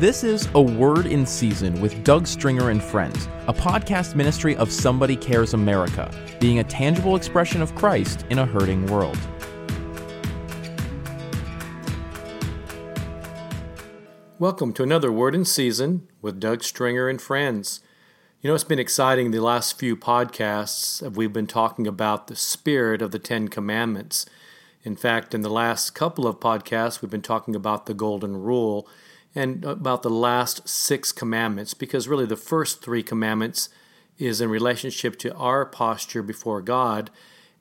This is A Word in Season with Doug Stringer and Friends, a podcast ministry of Somebody Cares America, being a tangible expression of Christ in a hurting world. Welcome to another Word in Season with Doug Stringer and Friends. You know, it's been exciting the last few podcasts. We've been talking about the spirit of the Ten Commandments. In fact, in the last couple of podcasts, we've been talking about the Golden Rule and about the last six commandments, because really the first three commandments is in relationship to our posture before God.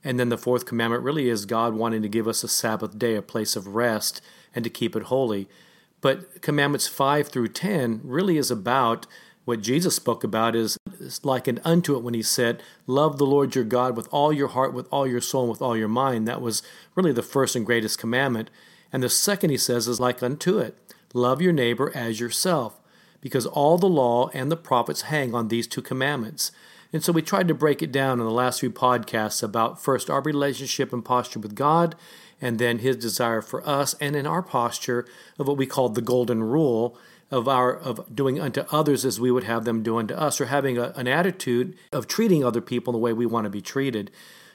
And then the fourth commandment really is God wanting to give us a Sabbath day, a place of rest, and to keep it holy. But commandments 5 through 10 really is about what Jesus spoke about is, likened unto it when he said, Love the Lord your God with all your heart, with all your soul, and with all your mind. That was really the first and greatest commandment. And the second, he says, is like unto it Love your neighbor as yourself, because all the law and the prophets hang on these two commandments. And so we tried to break it down in the last few podcasts about first our relationship and posture with God, and then his desire for us, and in our posture of what we called the golden rule of our of doing unto others as we would have them do unto us, or having a, an attitude of treating other people the way we want to be treated.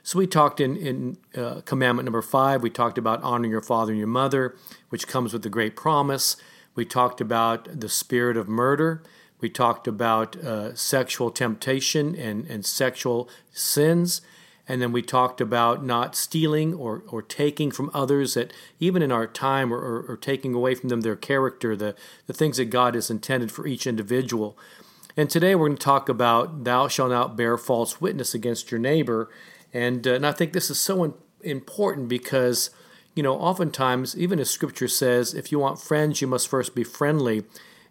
So we talked in in uh, commandment number five. We talked about honoring your father and your mother, which comes with the great promise. We talked about the spirit of murder. We talked about uh, sexual temptation and, and sexual sins. And then we talked about not stealing or, or taking from others that even in our time or, or, or, taking away from them their character, the, the things that God has intended for each individual. And today we're going to talk about thou shalt not bear false witness against your neighbor. And, uh, and I think this is so important because, you know, oftentimes, even as scripture says, if you want friends, you must first be friendly.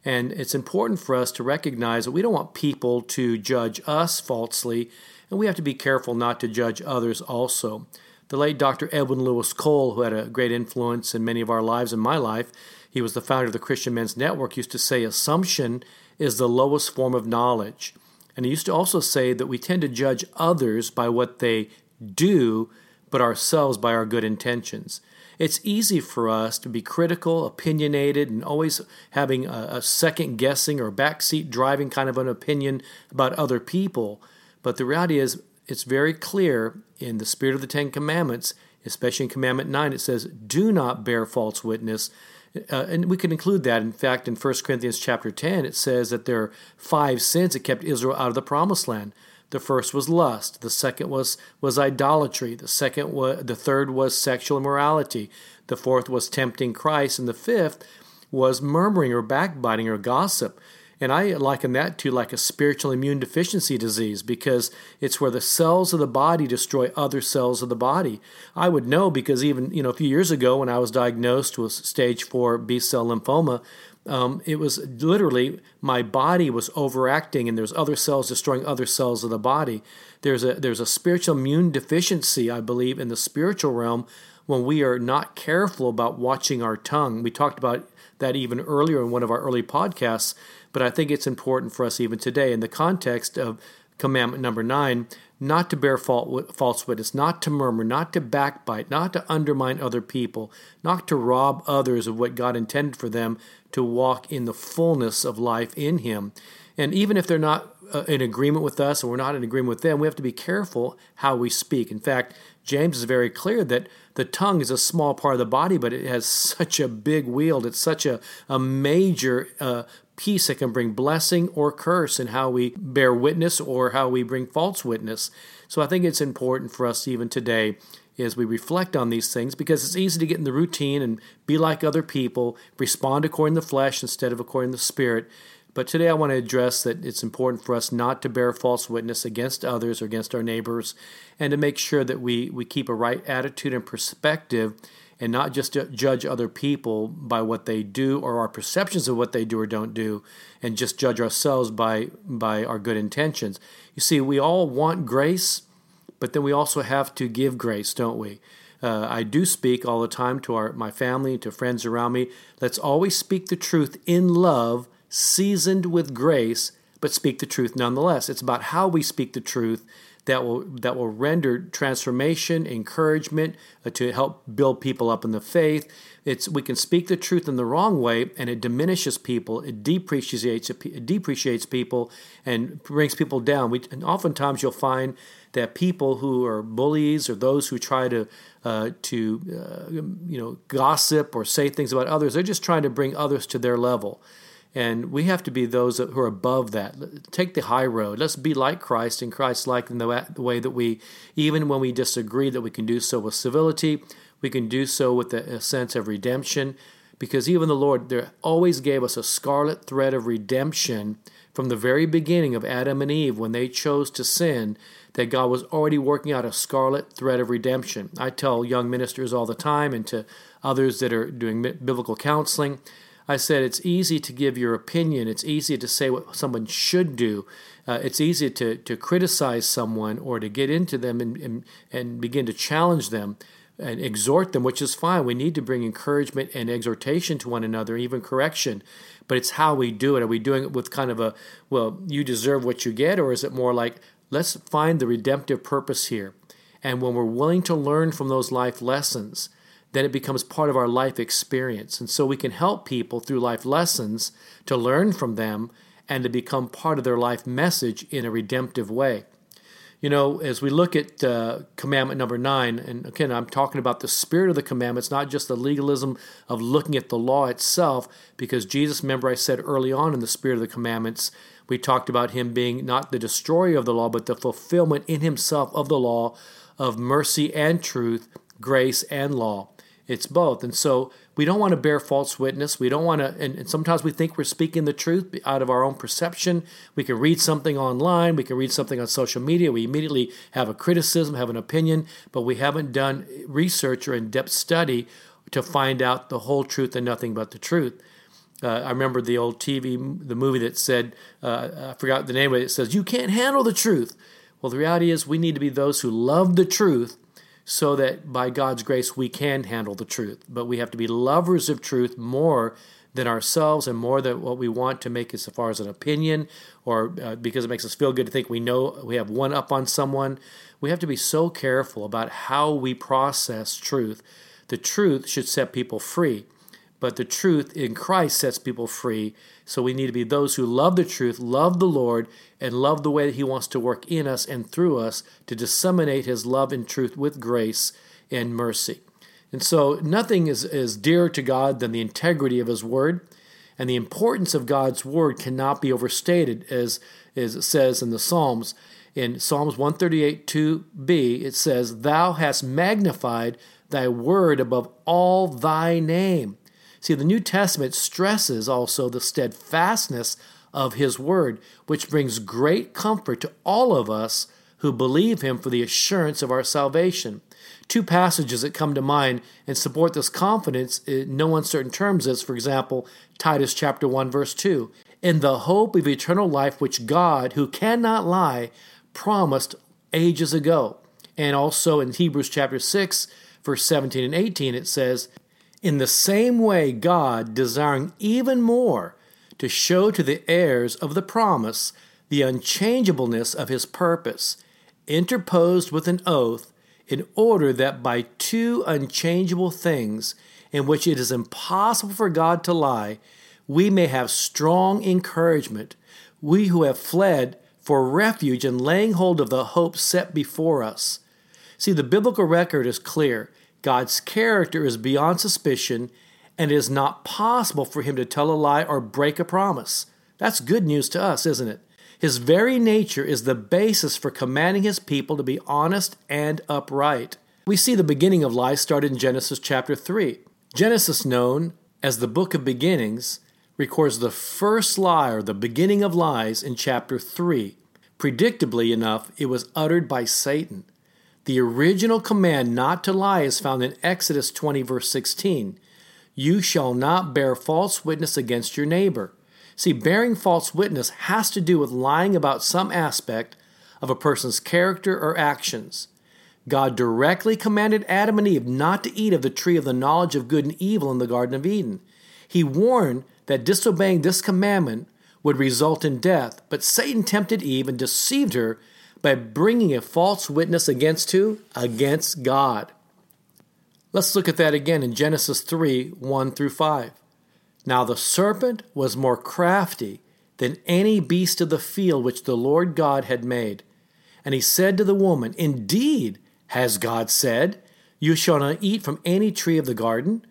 And it's important for us to recognize that we don't want people to judge us falsely and we have to be careful not to judge others also. The late Dr. Edwin Louis Cole, who had a great influence in many of our lives and my life, he was the founder of the Christian Men's Network, used to say assumption is the lowest form of knowledge. And he used to also say that we tend to judge others by what they do, but ourselves by our good intentions. It's easy for us to be critical, opinionated, and always having a, a second guessing or backseat driving kind of an opinion about other people. But the reality is, it's very clear in the spirit of the Ten Commandments, especially in Commandment 9, it says, Do not bear false witness. Uh, and we can include that. In fact, in 1 Corinthians chapter 10, it says that there are five sins that kept Israel out of the promised land. The first was lust. The second was, was idolatry. The second the third was sexual immorality. The fourth was tempting Christ. And the fifth was murmuring or backbiting or gossip. And I liken that to like a spiritual immune deficiency disease because it's where the cells of the body destroy other cells of the body. I would know because even, you know, a few years ago when I was diagnosed with stage 4 B cell lymphoma, um, it was literally my body was overacting and there's other cells destroying other cells of the body. There's a there's a spiritual immune deficiency, I believe, in the spiritual realm when we are not careful about watching our tongue. We talked about that even earlier in one of our early podcasts but I think it's important for us even today in the context of commandment number nine not to bear false witness, not to murmur, not to backbite, not to undermine other people, not to rob others of what God intended for them to walk in the fullness of life in Him. And even if they're not uh, in agreement with us and we're not in agreement with them, we have to be careful how we speak. In fact, James is very clear that the tongue is a small part of the body, but it has such a big wield. It's such a, a major uh, piece that can bring blessing or curse in how we bear witness or how we bring false witness. So I think it's important for us even today as we reflect on these things because it's easy to get in the routine and be like other people, respond according to the flesh instead of according to the spirit. But today I want to address that it's important for us not to bear false witness against others or against our neighbors and to make sure that we, we keep a right attitude and perspective and not just judge other people by what they do or our perceptions of what they do or don't do and just judge ourselves by by our good intentions. You see, we all want grace, but then we also have to give grace, don't we? Uh, I do speak all the time to our my family, to friends around me. Let's always speak the truth in love, seasoned with grace, but speak the truth nonetheless. It's about how we speak the truth that will that will render transformation, encouragement uh, to help build people up in the faith. It's we can speak the truth in the wrong way, and it diminishes people. It depreciates it depreciates people and brings people down. We and oftentimes you'll find that people who are bullies or those who try to uh, to uh, you know gossip or say things about others, they're just trying to bring others to their level. And we have to be those who are above that. Take the high road. Let's be like Christ and Christ like in the way that we, even when we disagree, that we can do so with civility. We can do so with a sense of redemption. Because even the Lord there always gave us a scarlet thread of redemption from the very beginning of Adam and Eve when they chose to sin, that God was already working out a scarlet thread of redemption. I tell young ministers all the time and to others that are doing biblical counseling I said it's easy to give your opinion. It's easy to say what someone should do. Uh, it's easy to, to criticize someone or to get into them and, and, and begin to challenge them and exhort them, which is fine. We need to bring encouragement and exhortation to one another, even correction. But it's how we do it. Are we doing it with kind of a, well, you deserve what you get? Or is it more like, let's find the redemptive purpose here? And when we're willing to learn from those life lessons, then it becomes part of our life experience. And so we can help people through life lessons to learn from them and to become part of their life message in a redemptive way. You know, as we look at uh, commandment number nine, and again, I'm talking about the spirit of the commandments, not just the legalism of looking at the law itself, because Jesus, remember, I said early on in the spirit of the commandments, we talked about him being not the destroyer of the law, but the fulfillment in himself of the law of mercy and truth, grace and law. It's both. And so we don't want to bear false witness. We don't want to, and, and, sometimes we think we're speaking the truth out of our own perception. We can read something online, we can read something on social media. We immediately have a criticism, have an opinion, but we haven't done research or in depth study to find out the whole truth and nothing but the truth. Uh, I remember the old TV, the movie that said, uh, I forgot the name of it, it says, You can't handle the truth. Well, the reality is we need to be those who love the truth so that by God's grace we can handle the truth. But we have to be lovers of truth more than ourselves and more than what we want to make as far as an opinion or uh, because it makes us feel good to think we know we have one up on someone. We have to be so careful about how we process truth. The truth should set people free. But the truth in Christ sets people free. So we need to be those who love the truth, love the Lord, and love the way that He wants to work in us and through us to disseminate His love and truth with grace and mercy. And so nothing is, is dearer to God than the integrity of His Word. And the importance of God's Word cannot be overstated, as, as it says in the Psalms. In Psalms 138 2b, it says, Thou hast magnified thy word above all thy name. See, the New Testament stresses also the steadfastness of His Word, which brings great comfort to all of us who believe Him for the assurance of our salvation. Two passages that come to mind and support this confidence in no uncertain terms is, for example, Titus chapter 1, verse 2. In the hope of eternal life which God, who cannot lie, promised ages ago. And also in Hebrews chapter 6, verse 17 and 18, it says, in the same way, God, desiring even more to show to the heirs of the promise the unchangeableness of his purpose, interposed with an oath in order that by two unchangeable things, in which it is impossible for God to lie, we may have strong encouragement, we who have fled for refuge and laying hold of the hope set before us. See, the biblical record is clear. God's character is beyond suspicion, and it is not possible for him to tell a lie or break a promise. That's good news to us, isn't it? His very nature is the basis for commanding his people to be honest and upright. We see the beginning of lies started in Genesis chapter 3. Genesis, known as the book of beginnings, records the first lie or the beginning of lies in chapter 3. Predictably enough, it was uttered by Satan. The original command not to lie is found in Exodus 20, verse 16. You shall not bear false witness against your neighbor. See, bearing false witness has to do with lying about some aspect of a person's character or actions. God directly commanded Adam and Eve not to eat of the tree of the knowledge of good and evil in the Garden of Eden. He warned that disobeying this commandment would result in death, but Satan tempted Eve and deceived her By bringing a false witness against who? Against God. Let's look at that again in Genesis 3 1 through 5. Now the serpent was more crafty than any beast of the field which the Lord God had made. And he said to the woman, Indeed, has God said, You shall not eat from any tree of the garden?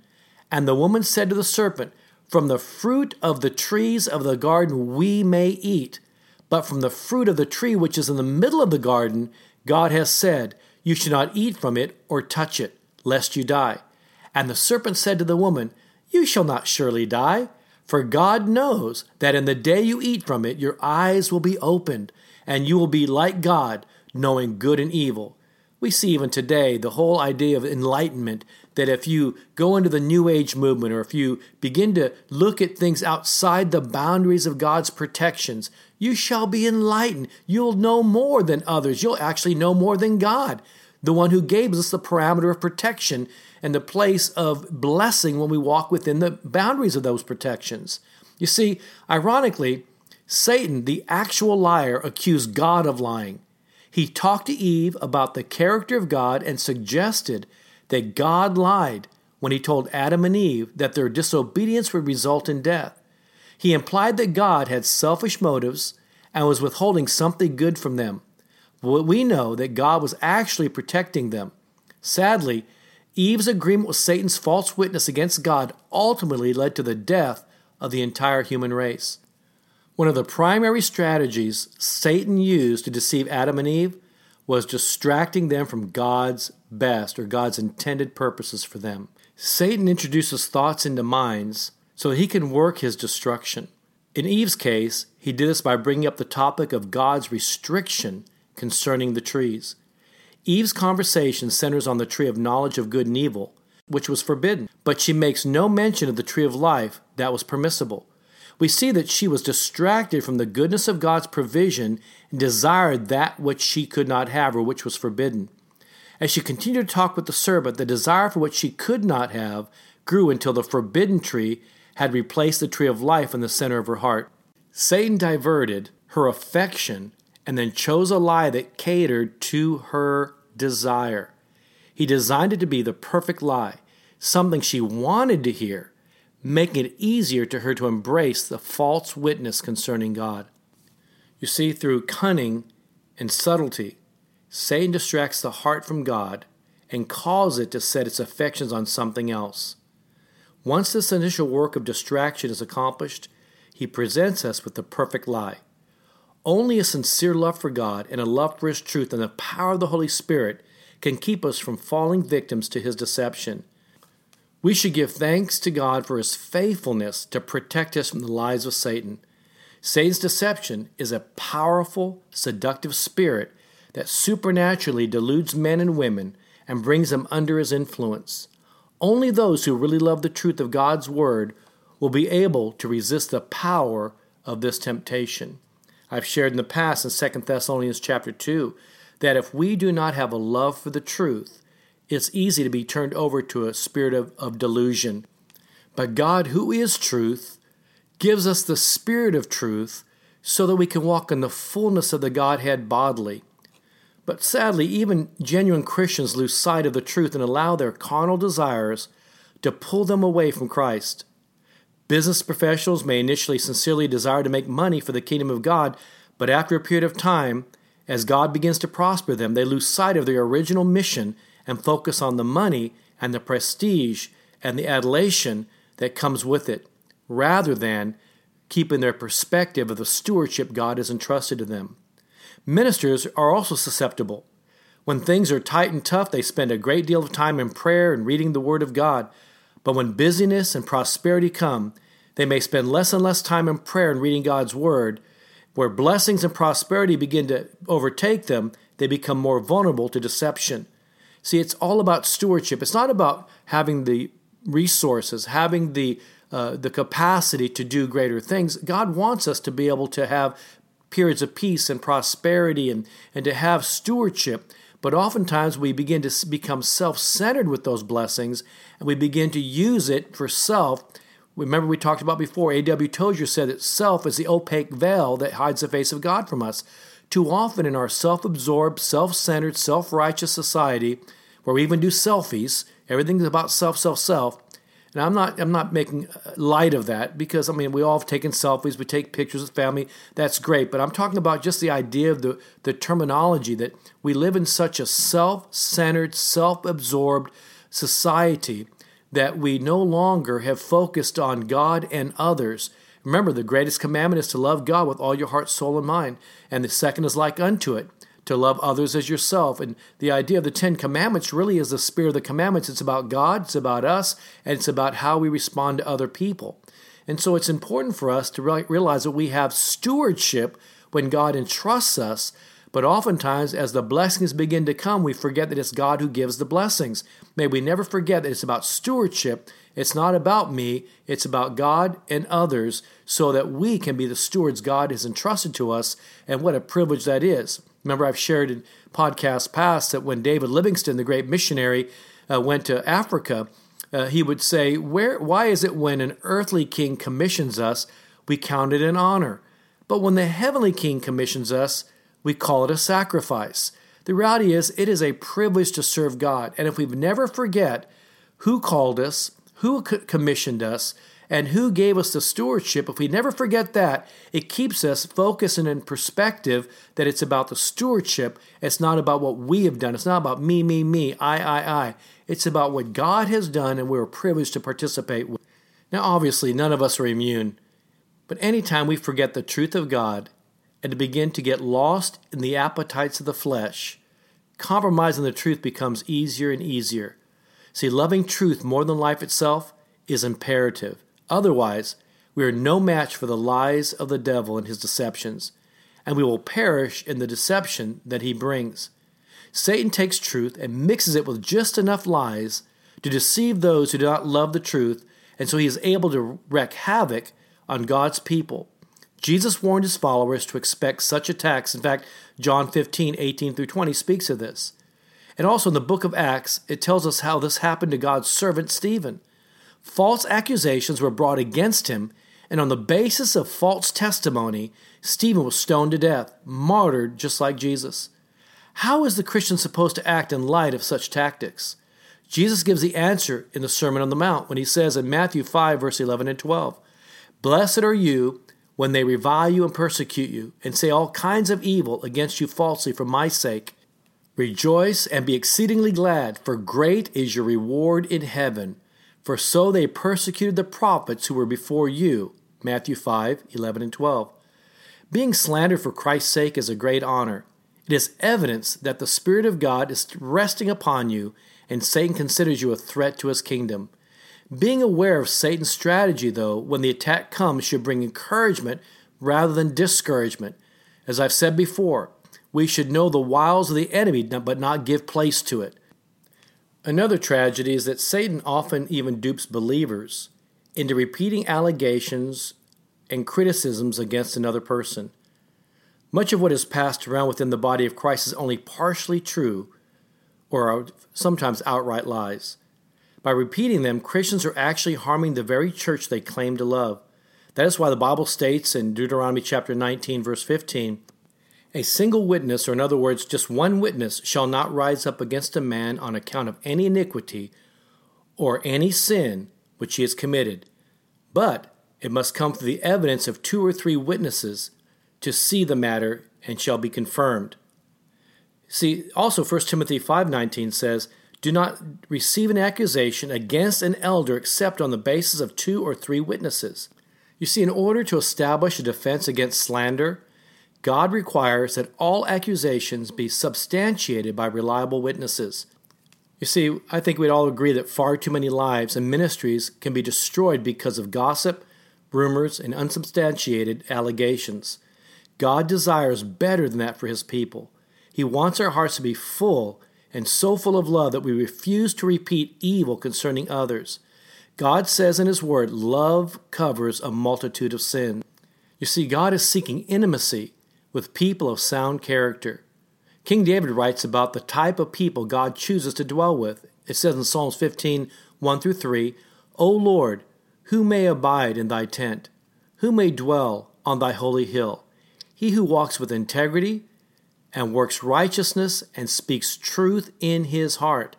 And the woman said to the serpent, From the fruit of the trees of the garden we may eat, but from the fruit of the tree which is in the middle of the garden, God has said, You should not eat from it or touch it, lest you die. And the serpent said to the woman, You shall not surely die. For God knows that in the day you eat from it, your eyes will be opened, and you will be like God, knowing good and evil. We see even today the whole idea of enlightenment that if you go into the New Age movement or if you begin to look at things outside the boundaries of God's protections, you shall be enlightened. You'll know more than others. You'll actually know more than God, the one who gave us the parameter of protection and the place of blessing when we walk within the boundaries of those protections. You see, ironically, Satan, the actual liar, accused God of lying. He talked to Eve about the character of God and suggested that God lied when he told Adam and Eve that their disobedience would result in death. He implied that God had selfish motives and was withholding something good from them. But we know that God was actually protecting them. Sadly, Eve's agreement with Satan's false witness against God ultimately led to the death of the entire human race. One of the primary strategies Satan used to deceive Adam and Eve was distracting them from God's best or God's intended purposes for them. Satan introduces thoughts into minds so he can work his destruction. In Eve's case, he did this by bringing up the topic of God's restriction concerning the trees. Eve's conversation centers on the tree of knowledge of good and evil, which was forbidden, but she makes no mention of the tree of life that was permissible. We see that she was distracted from the goodness of God's provision and desired that which she could not have or which was forbidden. As she continued to talk with the serpent, the desire for what she could not have grew until the forbidden tree had replaced the tree of life in the center of her heart. Satan diverted her affection and then chose a lie that catered to her desire. He designed it to be the perfect lie, something she wanted to hear, making it easier to her to embrace the false witness concerning God. You see, through cunning and subtlety, Satan distracts the heart from God and calls it to set its affections on something else. Once this initial work of distraction is accomplished, he presents us with the perfect lie. Only a sincere love for God and a love for His truth and the power of the Holy Spirit can keep us from falling victims to His deception. We should give thanks to God for His faithfulness to protect us from the lies of Satan. Satan's deception is a powerful, seductive spirit that supernaturally deludes men and women and brings them under his influence. Only those who really love the truth of God's Word will be able to resist the power of this temptation. I've shared in the past in 2 Thessalonians chapter 2 that if we do not have a love for the truth, it's easy to be turned over to a spirit of, of delusion. But God, who is truth, gives us the spirit of truth so that we can walk in the fullness of the Godhead bodily. But sadly, even genuine Christians lose sight of the truth and allow their carnal desires to pull them away from Christ. Business professionals may initially sincerely desire to make money for the kingdom of God, but after a period of time, as God begins to prosper them, they lose sight of their original mission and focus on the money and the prestige and the adulation that comes with it, rather than keeping their perspective of the stewardship God has entrusted to them. Ministers are also susceptible. When things are tight and tough, they spend a great deal of time in prayer and reading the Word of God. But when busyness and prosperity come, they may spend less and less time in prayer and reading God's Word. Where blessings and prosperity begin to overtake them, they become more vulnerable to deception. See, it's all about stewardship. It's not about having the resources, having the uh, the capacity to do greater things. God wants us to be able to have periods of peace and prosperity and, and to have stewardship. But oftentimes we begin to become self centered with those blessings and we begin to use it for self Remember, we talked about before, A.W. Tozer said that self is the opaque veil that hides the face of God from us. Too often in our self absorbed, self centered, self righteous society, where we even do selfies, everything's about self, self, self. And I'm not, I'm not making light of that because, I mean, we all have taken selfies, we take pictures of family, that's great. But I'm talking about just the idea of the, the terminology that we live in such a self centered, self absorbed society that we no longer have focused on God and others Remember, the greatest commandment is to love God with all your heart, soul, and mind. And the second is like unto it, to love others as yourself. And the idea of the Ten Commandments really is the spirit of the commandments. It's about God, it's about us, and it's about how we respond to other people. And so it's important for us to realize that we have stewardship when God entrusts us. But oftentimes, as the blessings begin to come, we forget that it's God who gives the blessings. May we never forget that it's about stewardship it's not about me, it's about God and others so that we can be the stewards God has entrusted to us, and what a privilege that is. Remember, I've shared in podcasts past that when David Livingstone, the great missionary, uh, went to Africa, uh, he would say, Where, Why is it when an earthly king commissions us, we count it an honor? But when the heavenly king commissions us, we call it a sacrifice. The reality is, it is a privilege to serve God. And if we never forget who called us, who commissioned us, and who gave us the stewardship, if we never forget that, it keeps us focused and in perspective that it's about the stewardship. It's not about what we have done. It's not about me, me, me, I, I, I. It's about what God has done, and we're privileged to participate with. Now, obviously, none of us are immune, but anytime we forget the truth of God and to begin to get lost in the appetites of the flesh, compromising the truth becomes easier and easier. See, loving truth more than life itself is imperative. Otherwise, we are no match for the lies of the devil and his deceptions, and we will perish in the deception that he brings. Satan takes truth and mixes it with just enough lies to deceive those who do not love the truth, and so he is able to wreak havoc on God's people. Jesus warned his followers to expect such attacks. In fact, John 15, 18 through 20 speaks of this. And also in the book of Acts, it tells us how this happened to God's servant Stephen. False accusations were brought against him, and on the basis of false testimony, Stephen was stoned to death, martyred just like Jesus. How is the Christian supposed to act in light of such tactics? Jesus gives the answer in the Sermon on the Mount when he says in Matthew 5, verse 11 and 12 Blessed are you when they revile you and persecute you, and say all kinds of evil against you falsely for my sake. Rejoice and be exceedingly glad, for great is your reward in heaven. For so they persecuted the prophets who were before you. Matthew 5 11 and 12. Being slandered for Christ's sake is a great honor. It is evidence that the Spirit of God is resting upon you, and Satan considers you a threat to his kingdom. Being aware of Satan's strategy, though, when the attack comes, should bring encouragement rather than discouragement. As I've said before, we should know the wiles of the enemy, but not give place to it. Another tragedy is that Satan often even dupes believers into repeating allegations and criticisms against another person. Much of what is passed around within the body of Christ is only partially true or sometimes outright lies. By repeating them, Christians are actually harming the very church they claim to love. That is why the Bible states in Deuteronomy chapter 19 verse 15, a single witness, or in other words, just one witness, shall not rise up against a man on account of any iniquity or any sin which he has committed, but it must come through the evidence of two or three witnesses to see the matter and shall be confirmed. See, also 1 Timothy 5:19 says, "Do not receive an accusation against an elder except on the basis of two or three witnesses." You see, in order to establish a defense against slander, God requires that all accusations be substantiated by reliable witnesses. You see, I think we'd all agree that far too many lives and ministries can be destroyed because of gossip, rumors, and unsubstantiated allegations. God desires better than that for His people. He wants our hearts to be full and so full of love that we refuse to repeat evil concerning others. God says in His Word, love covers a multitude of sins. You see, God is seeking intimacy with people of sound character. King David writes about the type of people God chooses to dwell with. It says in Psalms 15 1 through 3, O Lord, who may abide in thy tent? Who may dwell on thy holy hill? He who walks with integrity, and works righteousness and speaks truth in his heart.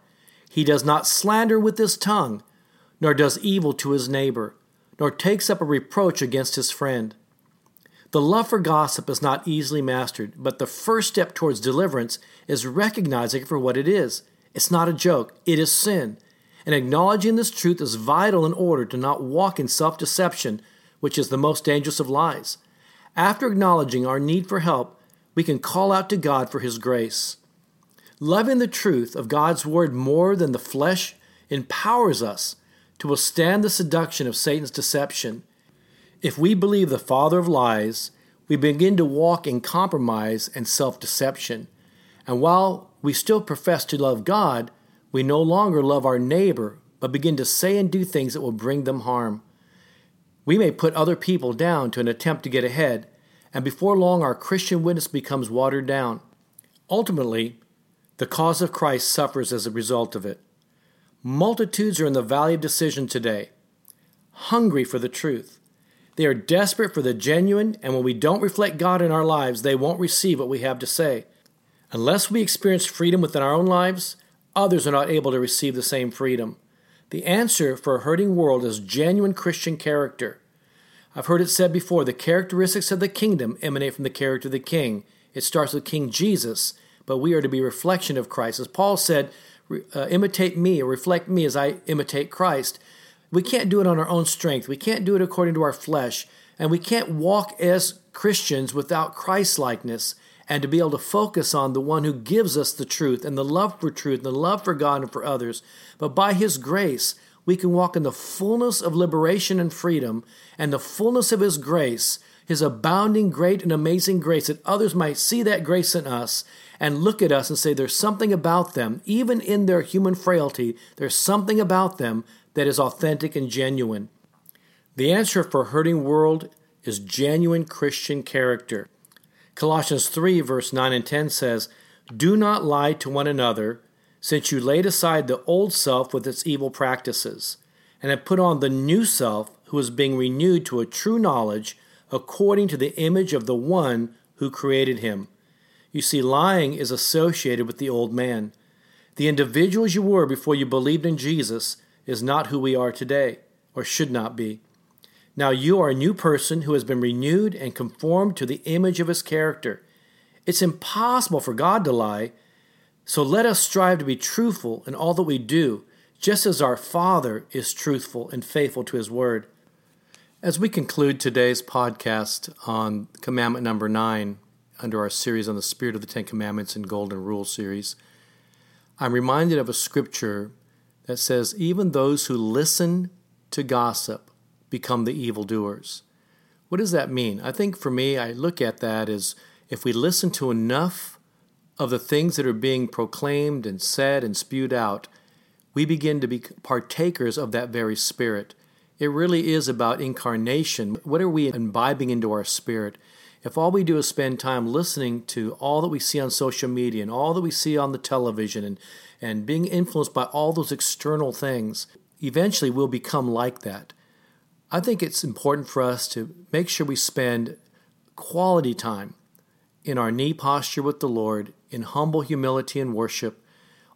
He does not slander with his tongue, nor does evil to his neighbor, nor takes up a reproach against his friend. The love for gossip is not easily mastered, but the first step towards deliverance is recognizing it for what it is. It's not a joke, it is sin. And acknowledging this truth is vital in order to not walk in self deception, which is the most dangerous of lies. After acknowledging our need for help, we can call out to God for His grace. Loving the truth of God's Word more than the flesh empowers us to withstand the seduction of Satan's deception if we believe the father of lies, we begin to walk in compromise and self deception. And while we still profess to love God, we no longer love our neighbor, but begin to say and do things that will bring them harm. We may put other people down to an attempt to get ahead, and before long our Christian witness becomes watered down. Ultimately, the cause of Christ suffers as a result of it. Multitudes are in the valley of decision today, hungry for the truth. They are desperate for the genuine, and when we don't reflect God in our lives, they won't receive what we have to say. Unless we experience freedom within our own lives, others are not able to receive the same freedom. The answer for a hurting world is genuine Christian character. I've heard it said before the characteristics of the kingdom emanate from the character of the king. It starts with King Jesus, but we are to be reflection of Christ. As Paul said, uh, imitate me or reflect me as I imitate Christ. We can't do it on our own strength. We can't do it according to our flesh. And we can't walk as Christians without Christ likeness and to be able to focus on the one who gives us the truth and the love for truth and the love for God and for others. But by His grace, we can walk in the fullness of liberation and freedom and the fullness of His grace, His abounding, great, and amazing grace, that others might see that grace in us and look at us and say, There's something about them, even in their human frailty, there's something about them that is authentic and genuine. The answer for a hurting world is genuine Christian character. Colossians 3, verse 9 and 10 says, Do not lie to one another, since you laid aside the old self with its evil practices, and have put on the new self, who is being renewed to a true knowledge according to the image of the one who created him. You see, lying is associated with the old man. The individuals you were before you believed in Jesus is not who we are today, or should not be. Now you are a new person who has been renewed and conformed to the image of his character. It's impossible for God to lie, so let us strive to be truthful in all that we do, just as our Father is truthful and faithful to his word. As we conclude today's podcast on commandment number nine, under our series on the Spirit of the Ten Commandments and Golden Rule series, I'm reminded of a scripture that says, Even those who listen to gossip become the evildoers. What does that mean? I think for me, I look at that as if we listen to enough of the things that are being proclaimed and said and spewed out, we begin to be partakers of that very spirit. It really is about incarnation. What are we imbibing into our spirit? If all we do is spend time listening to all that we see on social media and all that we see on the television and and being influenced by all those external things, eventually we'll become like that. I think it's important for us to make sure we spend quality time in our knee posture with the Lord, in humble humility and worship,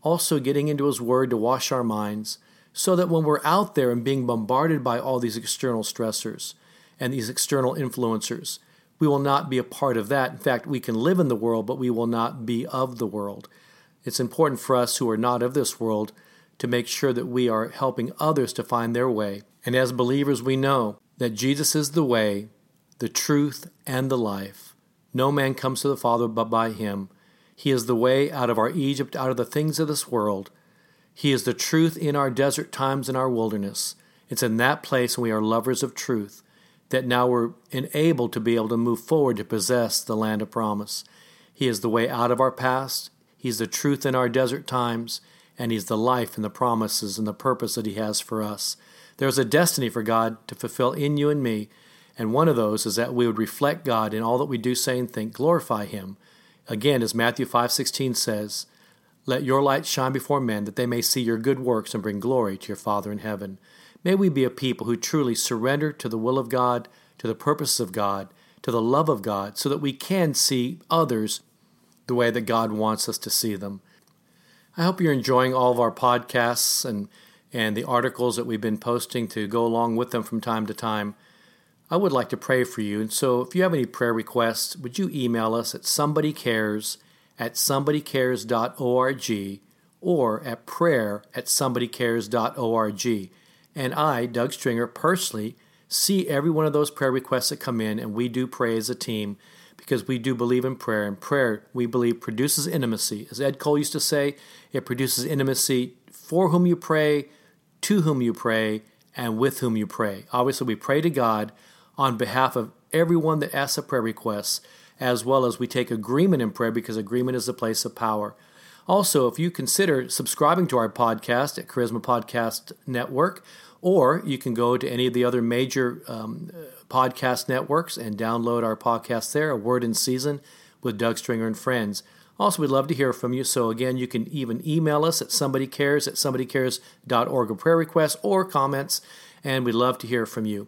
also getting into His Word to wash our minds, so that when we're out there and being bombarded by all these external stressors and these external influencers, we will not be a part of that. In fact, we can live in the world, but we will not be of the world. It's important for us who are not of this world to make sure that we are helping others to find their way. And as believers, we know that Jesus is the way, the truth, and the life. No man comes to the Father but by him. He is the way out of our Egypt, out of the things of this world. He is the truth in our desert times and our wilderness. It's in that place when we are lovers of truth that now we're enabled to be able to move forward to possess the land of promise. He is the way out of our past. He's the truth in our desert times, and He's the life and the promises and the purpose that He has for us. There's a destiny for God to fulfill in you and me, and one of those is that we would reflect God in all that we do, say, and think, glorify Him. Again, as Matthew 5:16 says, "Let your light shine before men, that they may see your good works and bring glory to your Father in heaven." May we be a people who truly surrender to the will of God, to the purposes of God, to the love of God, so that we can see others the way that God wants us to see them. I hope you're enjoying all of our podcasts and, and the articles that we've been posting to go along with them from time to time. I would like to pray for you. And so if you have any prayer requests, would you email us at somebodycares at somebodycares.org or at prayer at somebodycares.org. And I, Doug Stringer, personally see every one of those prayer requests that come in, and we do pray as a team because we do believe in prayer. And prayer, we believe, produces intimacy. As Ed Cole used to say, it produces intimacy for whom you pray, to whom you pray, and with whom you pray. Obviously, we pray to God on behalf of everyone that asks a prayer request, as well as we take agreement in prayer because agreement is the place of power. Also, if you consider subscribing to our podcast at Charisma Podcast Network, or you can go to any of the other major um, podcast networks and download our podcast there, A Word in Season with Doug Stringer and Friends. Also, we'd love to hear from you. So, again, you can even email us at somebodycares at somebodycares.org with prayer requests or comments, and we'd love to hear from you.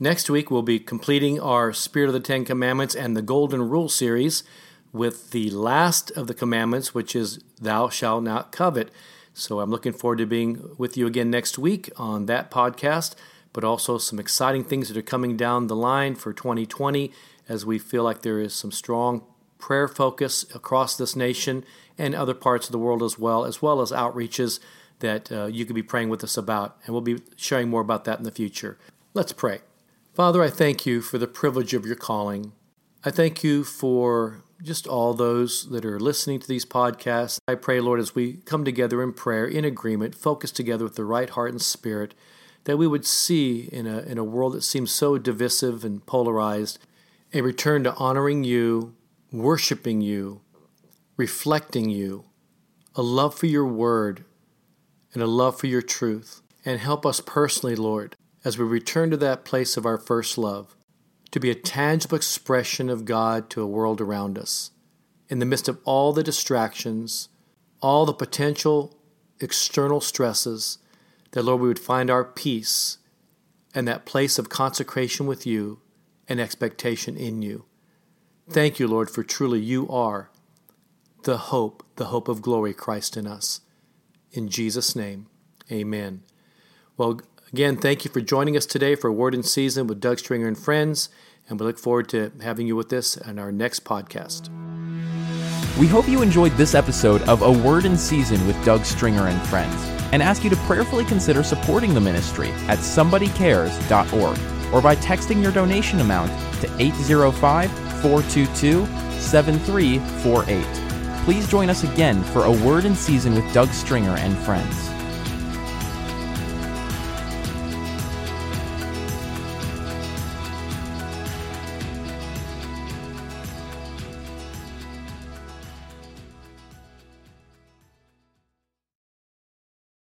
Next week, we'll be completing our Spirit of the Ten Commandments and the Golden Rule series with the last of the commandments, which is, Thou shalt not covet. So I'm looking forward to being with you again next week on that podcast, but also some exciting things that are coming down the line for 2020 as we feel like there is some strong prayer focus across this nation and other parts of the world as well, as well as outreaches that uh, you could be praying with us about. And we'll be sharing more about that in the future. Let's pray. Father, I thank you for the privilege of your calling. I thank you for just all those that are listening to these podcasts. I pray, Lord, as we come together in prayer, in agreement, focus together with the right heart and spirit, that we would see in a, in a world that seems so divisive and polarized a return to honoring you, worshiping you, reflecting you, a love for your word, and a love for your truth. And help us personally, Lord, as we return to that place of our first love, to be a tangible expression of God to a world around us. In the midst of all the distractions, all the potential external stresses, that Lord, we would find our peace and that place of consecration with you and expectation in you. Thank you, Lord, for truly you are the hope, the hope of glory, Christ in us. In Jesus' name, amen. Well, Again, thank you for joining us today for A Word in Season with Doug Stringer and friends, and we look forward to having you with us on our next podcast. We hope you enjoyed this episode of A Word in Season with Doug Stringer and friends, and ask you to prayerfully consider supporting the ministry at somebodycares.org or by texting your donation amount to 805 422 7348. Please join us again for A Word in Season with Doug Stringer and friends.